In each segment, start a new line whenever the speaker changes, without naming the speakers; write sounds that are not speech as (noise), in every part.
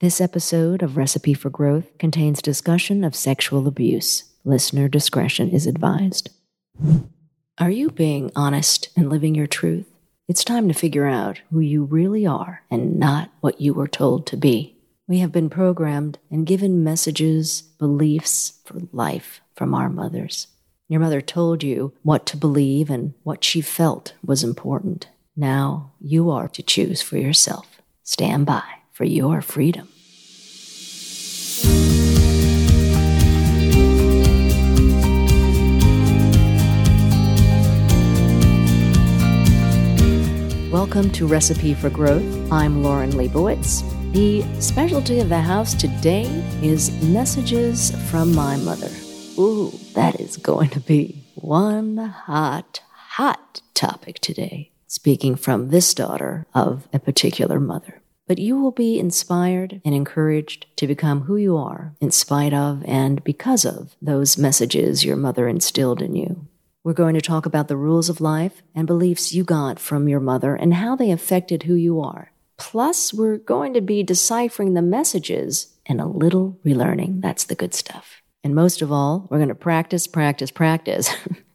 This episode of Recipe for Growth contains discussion of sexual abuse. Listener discretion is advised. Are you being honest and living your truth? It's time to figure out who you really are and not what you were told to be. We have been programmed and given messages, beliefs for life from our mothers. Your mother told you what to believe and what she felt was important. Now you are to choose for yourself. Stand by for your freedom. Welcome to Recipe for Growth. I'm Lauren Leibowitz. The specialty of the house today is messages from my mother. Ooh, that is going to be one hot, hot topic today. Speaking from this daughter of a particular mother. But you will be inspired and encouraged to become who you are in spite of and because of those messages your mother instilled in you. We're going to talk about the rules of life and beliefs you got from your mother and how they affected who you are. Plus, we're going to be deciphering the messages and a little relearning. That's the good stuff. And most of all, we're going to practice, practice, practice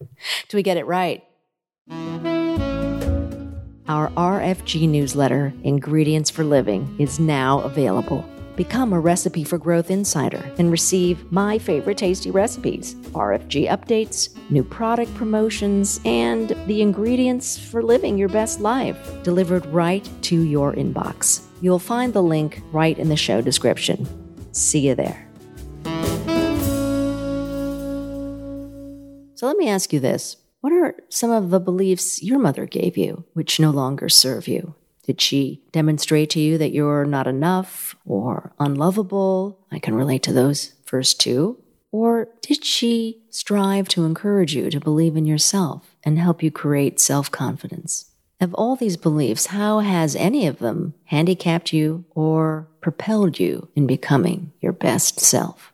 (laughs) till we get it right. Our RFG newsletter, Ingredients for Living, is now available. Become a Recipe for Growth insider and receive my favorite tasty recipes, RFG updates, new product promotions, and the ingredients for living your best life delivered right to your inbox. You'll find the link right in the show description. See you there. So let me ask you this What are some of the beliefs your mother gave you which no longer serve you? Did she demonstrate to you that you're not enough or unlovable? I can relate to those first two. Or did she strive to encourage you to believe in yourself and help you create self confidence? Of all these beliefs, how has any of them handicapped you or propelled you in becoming your best self?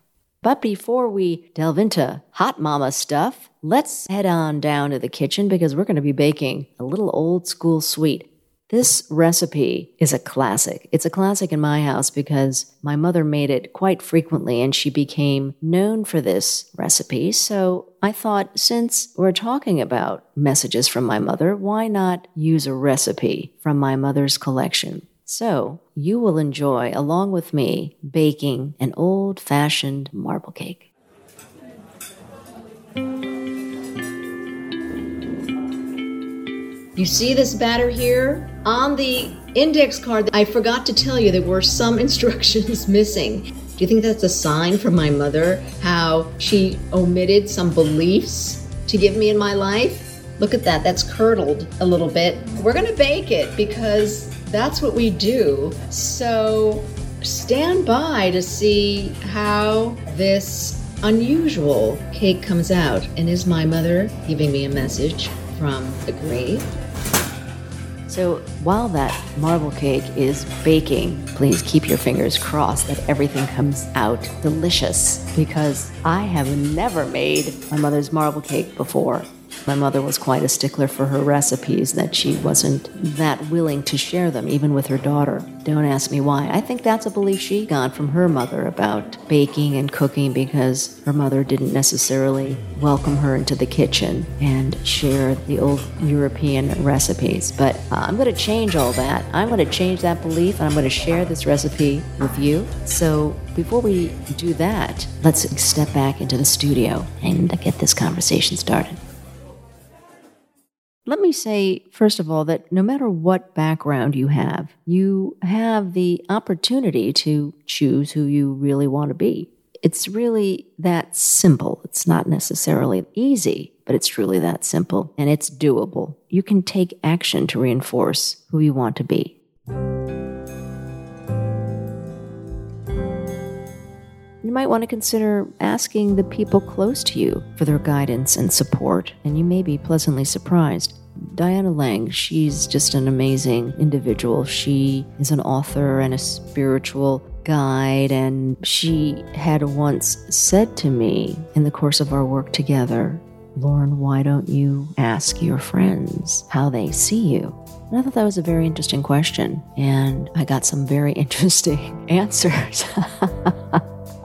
But before we delve into hot mama stuff, let's head on down to the kitchen because we're going to be baking a little old school sweet this recipe is a classic. It's a classic in my house because my mother made it quite frequently and she became known for this recipe. So I thought, since we're talking about messages from my mother, why not use a recipe from my mother's collection? So you will enjoy, along with me, baking an old fashioned marble cake. You see this batter here? On the index card, I forgot to tell you there were some (laughs) instructions missing. Do you think that's a sign from my mother how she omitted some beliefs to give me in my life? Look at that, that's curdled a little bit. We're gonna bake it because that's what we do. So stand by to see how this unusual cake comes out. And is my mother giving me a message from the grave? So while that marble cake is baking, please keep your fingers crossed that everything comes out delicious because I have never made my mother's marble cake before. My mother was quite a stickler for her recipes, that she wasn't that willing to share them, even with her daughter. Don't ask me why. I think that's a belief she got from her mother about baking and cooking because her mother didn't necessarily welcome her into the kitchen and share the old European recipes. But uh, I'm going to change all that. I'm going to change that belief and I'm going to share this recipe with you. So before we do that, let's step back into the studio and get this conversation started. Let me say, first of all, that no matter what background you have, you have the opportunity to choose who you really want to be. It's really that simple. It's not necessarily easy, but it's truly that simple and it's doable. You can take action to reinforce who you want to be. You might want to consider asking the people close to you for their guidance and support, and you may be pleasantly surprised. Diana Lang, she's just an amazing individual. She is an author and a spiritual guide, and she had once said to me in the course of our work together, Lauren, why don't you ask your friends how they see you?
And I thought that was a very interesting question. And I got some very (laughs) interesting answers. (laughs)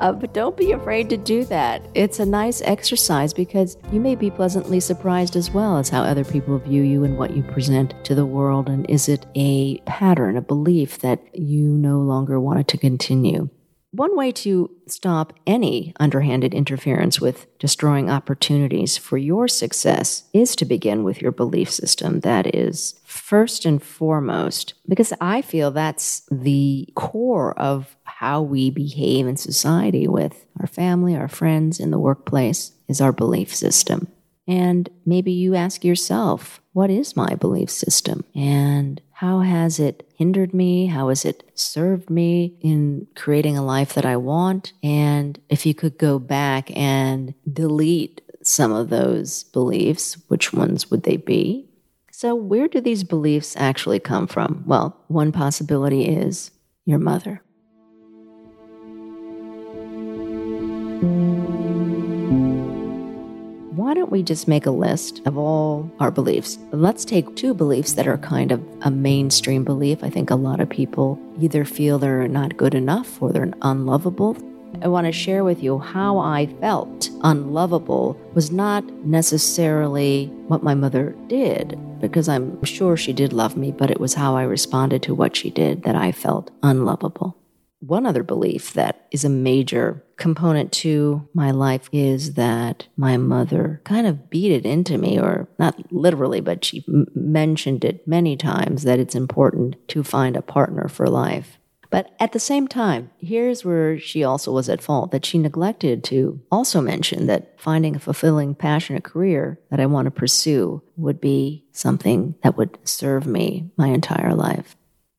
Uh, but don't be afraid to do that. It's a nice exercise because you may be pleasantly surprised as well as how other people view you and what you present to the world. And is it a pattern, a belief that you no longer wanted to continue? One way to stop any underhanded interference with destroying opportunities for your success is to begin with your belief system. That is first and foremost, because I feel that's the core of how we behave in society with our family, our friends, in the workplace, is our belief system. And maybe you ask yourself, what is my belief system? And how has it hindered me? How has it served me in creating a life that I want? And if you could go back and delete some of those beliefs, which ones would they be? So, where do these beliefs actually come from? Well, one possibility is your mother. Why don't we just make a list of all our beliefs? Let's take two beliefs that are kind of a mainstream belief. I think a lot of people either feel they're not good enough or they're unlovable. I want to share with you how I felt unlovable was not necessarily what my mother did, because I'm sure she did love me, but it was how I responded to what she did that I felt unlovable. One other belief that is a major component to my life is that my mother kind of beat it into me, or not literally, but she m- mentioned it many times that it's important to find a partner for life. But at the same time, here's where she also was at fault that she neglected to also mention that finding a fulfilling, passionate career that I want to pursue would be something that would serve me my entire life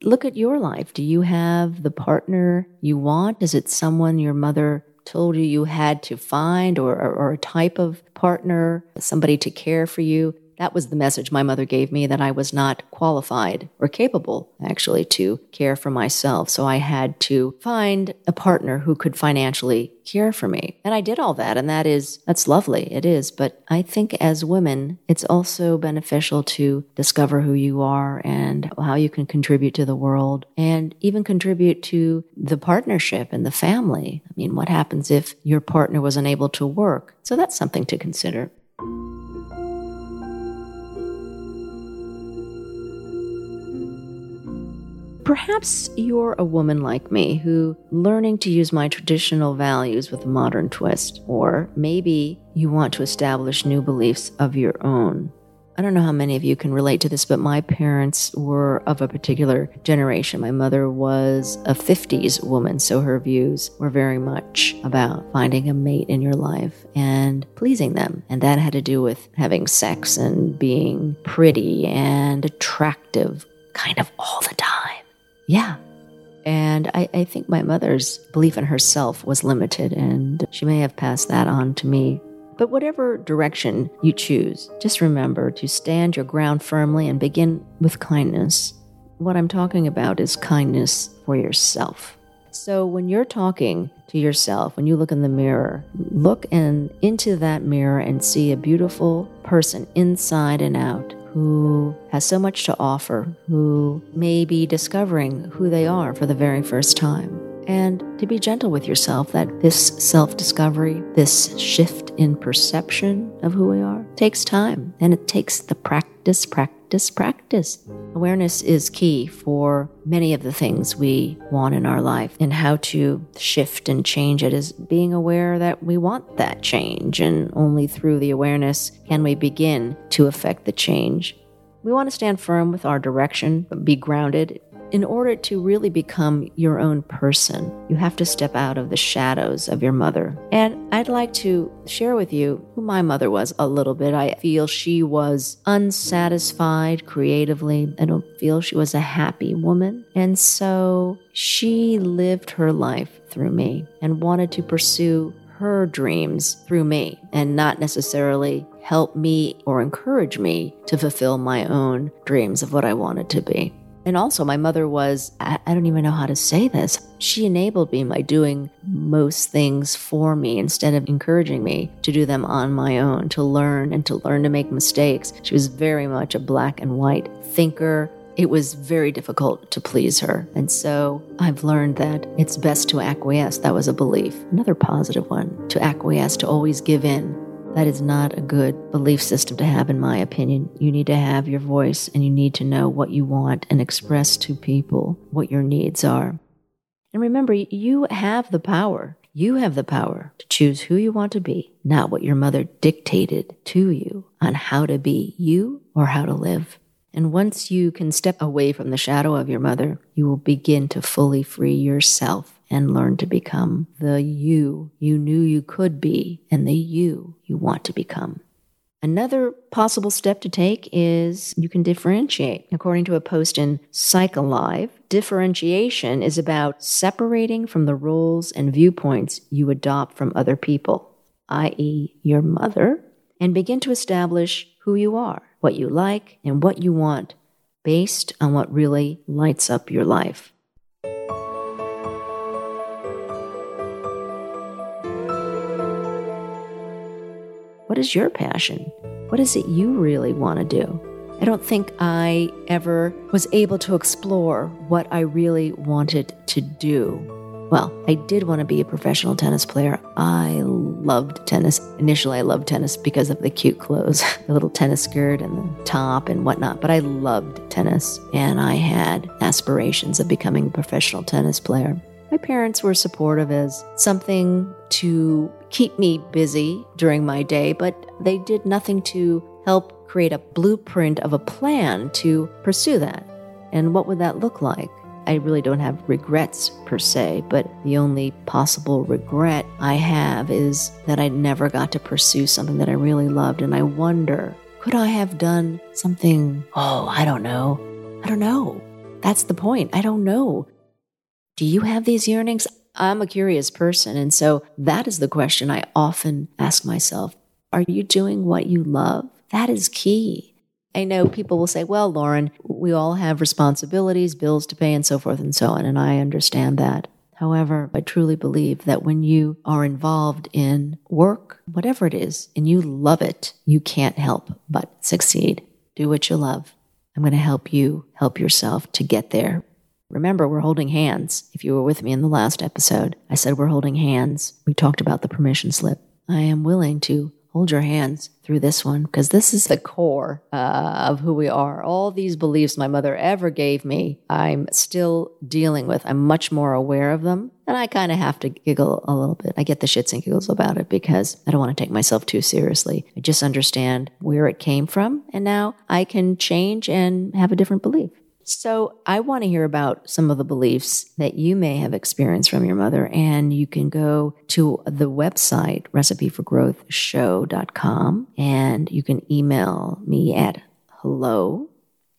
look at your life. Do you have the partner you want? Is it someone your mother told you you had to find or, or, or, a type of partner, somebody to care for you? That was the message my mother gave me that I was not qualified or capable, actually, to care for myself. So I had to find a partner who could financially care for me. And I did all that. And that is, that's lovely. It is. But I think as women, it's also beneficial to discover who you are and how you can contribute to the world and even contribute to the partnership and the family. I mean, what happens if your partner was unable to work? So that's something to consider. Perhaps you're a woman like me who learning to use my traditional values with a modern twist, or maybe you want to establish new beliefs of your own. I don't know how many of you can relate to this, but my parents were of a particular generation. My mother was a 50s woman, so her views were very much about finding a mate in your life and pleasing them. And that had to do with having sex and being pretty and attractive kind of all the. Yeah. And I, I, think my mother's belief in herself was limited, and she may have passed that on to me. But whatever direction you choose, just remember to stand your ground firmly and begin with kindness. What I'm talking about is kindness for yourself. So when you're talking to yourself, when you look in the mirror, look in, into that mirror and see a beautiful person inside and out who has so much to offer, who may be discovering who they are for the very first time. And to be gentle with yourself that this self discovery, this shift in perception of who we are, takes time. And it takes the practice, practice, practice. Awareness is key for many of the things we want in our life and how to shift and change it is being aware that we want that change. And only through the awareness can we begin to affect the change. We want to stand firm with our direction, be grounded in order to really become your own person, you have to step out of the shadows of your mother. And I'd like to share with you who my mother was a little bit. I feel she was unsatisfied creatively. I don't feel she was a happy woman. And so she lived her life through me and wanted to pursue her dreams through me and not necessarily help me or encourage me to fulfill my own dreams of what I wanted to be. And also, my mother was, I, I, don't even know how to say this. She enabled me by doing most things for me instead of encouraging me to do them on my own, to learn and to learn to make mistakes. She was very much a black and white thinker, it was very difficult to please her. And so I've learned that it's best to acquiesce. That was a belief. Another positive one to acquiesce, to always give in. That is not a good belief system to have, in my opinion. You need to have your voice and you need to know what you want and express to people what your needs are. And remember, you have the power. You have the power to choose who you want to be, not what your mother dictated to you on how to be you or how to live. And once you can step away from the shadow of your mother, you will begin to fully free yourself and learn to become the you you knew you could be and the you you want to become. Another possible step to take is you can differentiate. According to a post in PsychAlive, differentiation is about separating from the roles and viewpoints you adopt from other people, i.e., your mother, and begin to establish who you are what you like, and what you want based on what really lights up your life. What is your passion? What is it you really want to do? I don't think I ever was able to explore what I really wanted to do well, I did want to be a professional tennis player. I loved tennis. Initially, I loved tennis because of the cute clothes, (laughs) the little tennis skirt and the top and whatnot. But I loved tennis and I had aspirations of becoming a professional tennis player. My parents were supportive as something to keep me busy during my day, but they did nothing to help create a blueprint of a plan to pursue that. And what would that look like? I really don't have regrets per se, but the only possible regret I have is that I never got to pursue something that I really loved. And I wonder, could I have done something? Oh, I don't know. I don't know. That's the point. I don't know. Do you have these yearnings? I'm a curious person. And so that is the question I often ask myself Are you doing what you love? That is key. I know people will say, well, Lauren, we all have responsibilities, bills to pay, and so forth and so on. And I understand that. However, I truly believe that when you are involved in work, whatever it is, and you love it, you can't help but succeed. Do what you love. I'm going to help you help yourself to get there. Remember, we're holding hands. If you were with me in the last episode, I said we're holding hands. We talked about the permission slip. I am willing to hold your hands through this one because this is the core uh, of who we are. All these beliefs my mother ever gave me, I'm still dealing with. I'm much more aware of them. And I kind of have to giggle a little bit. I get the shits and giggles about it because I don't want to take myself too seriously. I just understand where it came from. And now I can change and have a different belief. So, I want to hear about some of the beliefs that you may have experienced from your mother, and you can go to the website recipeforgrowthshow.com and you can email me at hello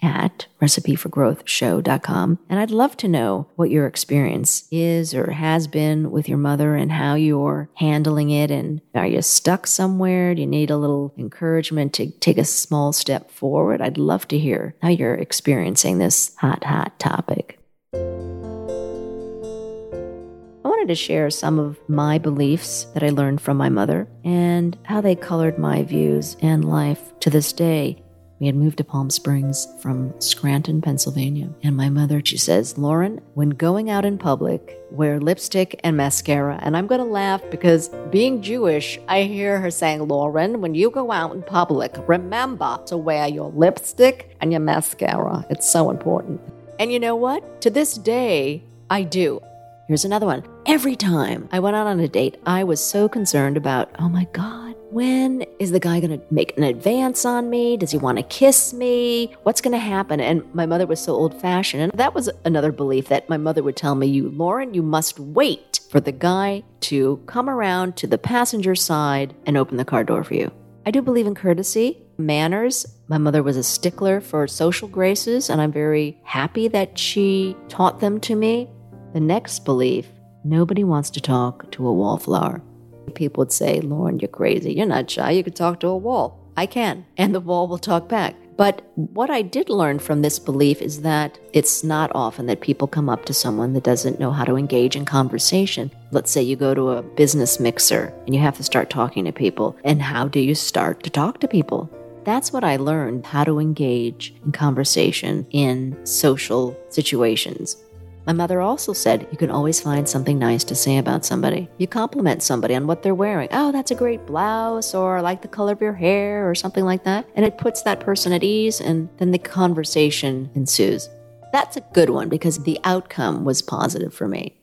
at recipeforgrowthshow.com. And I'd love to know what your experience is or has been with your mother and how you're handling it. And are you stuck somewhere? Do you need a little encouragement to take a small step forward? I'd love to hear how you're experiencing this hot, hot topic. I wanted to share some of my beliefs that I learned from my mother and how they colored my views and life to this day. We had moved to Palm Springs from Scranton, Pennsylvania. And my mother, she says, Lauren, when going out in public, wear lipstick and mascara. And I'm going to laugh because being Jewish, I hear her saying, Lauren, when you go out in public, remember to wear your lipstick and your mascara. It's so important. And you know what? To this day, I do. Here's another one. Every time I went out on a date, I was so concerned about, oh my God, when is the guy going to make an advance on me? Does he want to kiss me? What's going to happen? And my mother was so old fashioned. And that was another belief that my mother would tell me, you, Lauren, you must wait for the guy to come around to the passenger side and open the car door for you. I do believe in courtesy, manners. My mother was a stickler for social graces, and I'm very happy that she taught them to me. The next belief nobody wants to talk to a wallflower. People would say, Lauren, you're crazy. You're not shy. You could talk to a wall. I can, and the wall will talk back. But what I did learn from this belief is that it's not often that people come up to someone that doesn't know how to engage in conversation. Let's say you go to a business mixer and you have to start talking to people. And how do you start to talk to people? That's what I learned how to engage in conversation in social situations. My mother also said you can always find something nice to say about somebody. You compliment somebody on what they're wearing. Oh, that's a great blouse, or I like the color of your hair, or something like that. And it puts that person at ease, and then the conversation ensues. That's a good one because the outcome was positive for me.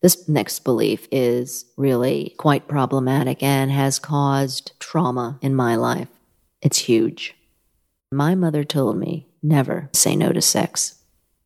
This next belief is really quite problematic and has caused trauma in my life. It's huge. My mother told me never say no to sex.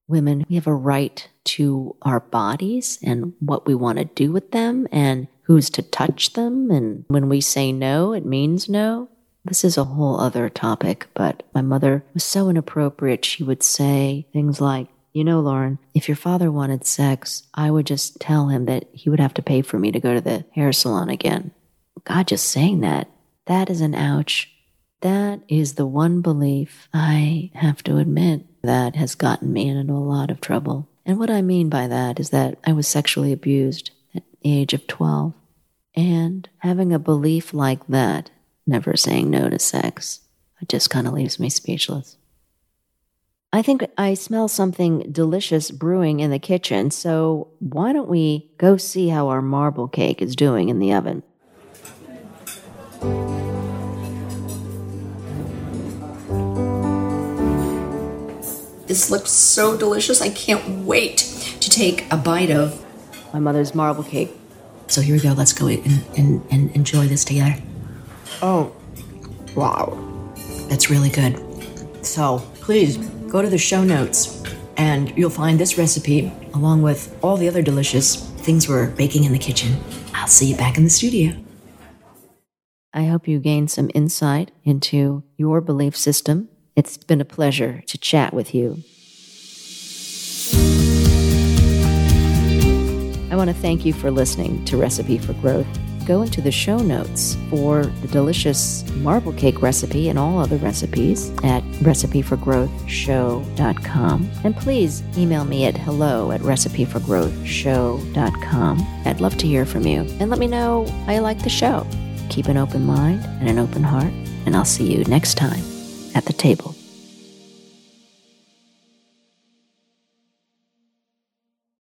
Women, we have a right to our bodies and what we want to do with them and who's to touch them. And when we say no, it means no. This is a whole other topic, but my mother was so inappropriate. She would say things like, you know, Lauren, if your father wanted sex, I would just tell him that he would have to pay for me to go to the hair salon again. God, just saying that, that is an ouch. That is the one belief I have to admit that has gotten me into a lot of trouble. And what I mean by that is that I was sexually abused at the age of 12. And having a belief like that, never saying no to sex, it just kind of leaves me speechless. I think I smell something delicious brewing in the kitchen, so why don't we go see how our marble cake is doing in the oven?
This looks so delicious. I can't wait to take a bite of
my mother's marble cake.
So here we go. Let's go and, and, and enjoy this together.
Oh, wow.
That's really good. So please go to the show notes and you'll find this recipe along with all the other delicious things we're baking in the kitchen. I'll see you back in the studio.
I hope you gained some insight into your belief system. It's been a pleasure to chat with you. I want to thank you for listening to Recipe for Growth go into the show notes for the delicious marble cake recipe and all other recipes at recipeforgrowthshow.com. And please email me at hello at recipeforgrowthshow.com. I'd love to hear from you and let me know how you like the show. Keep an open mind and an open heart, and I'll see you next time at the table.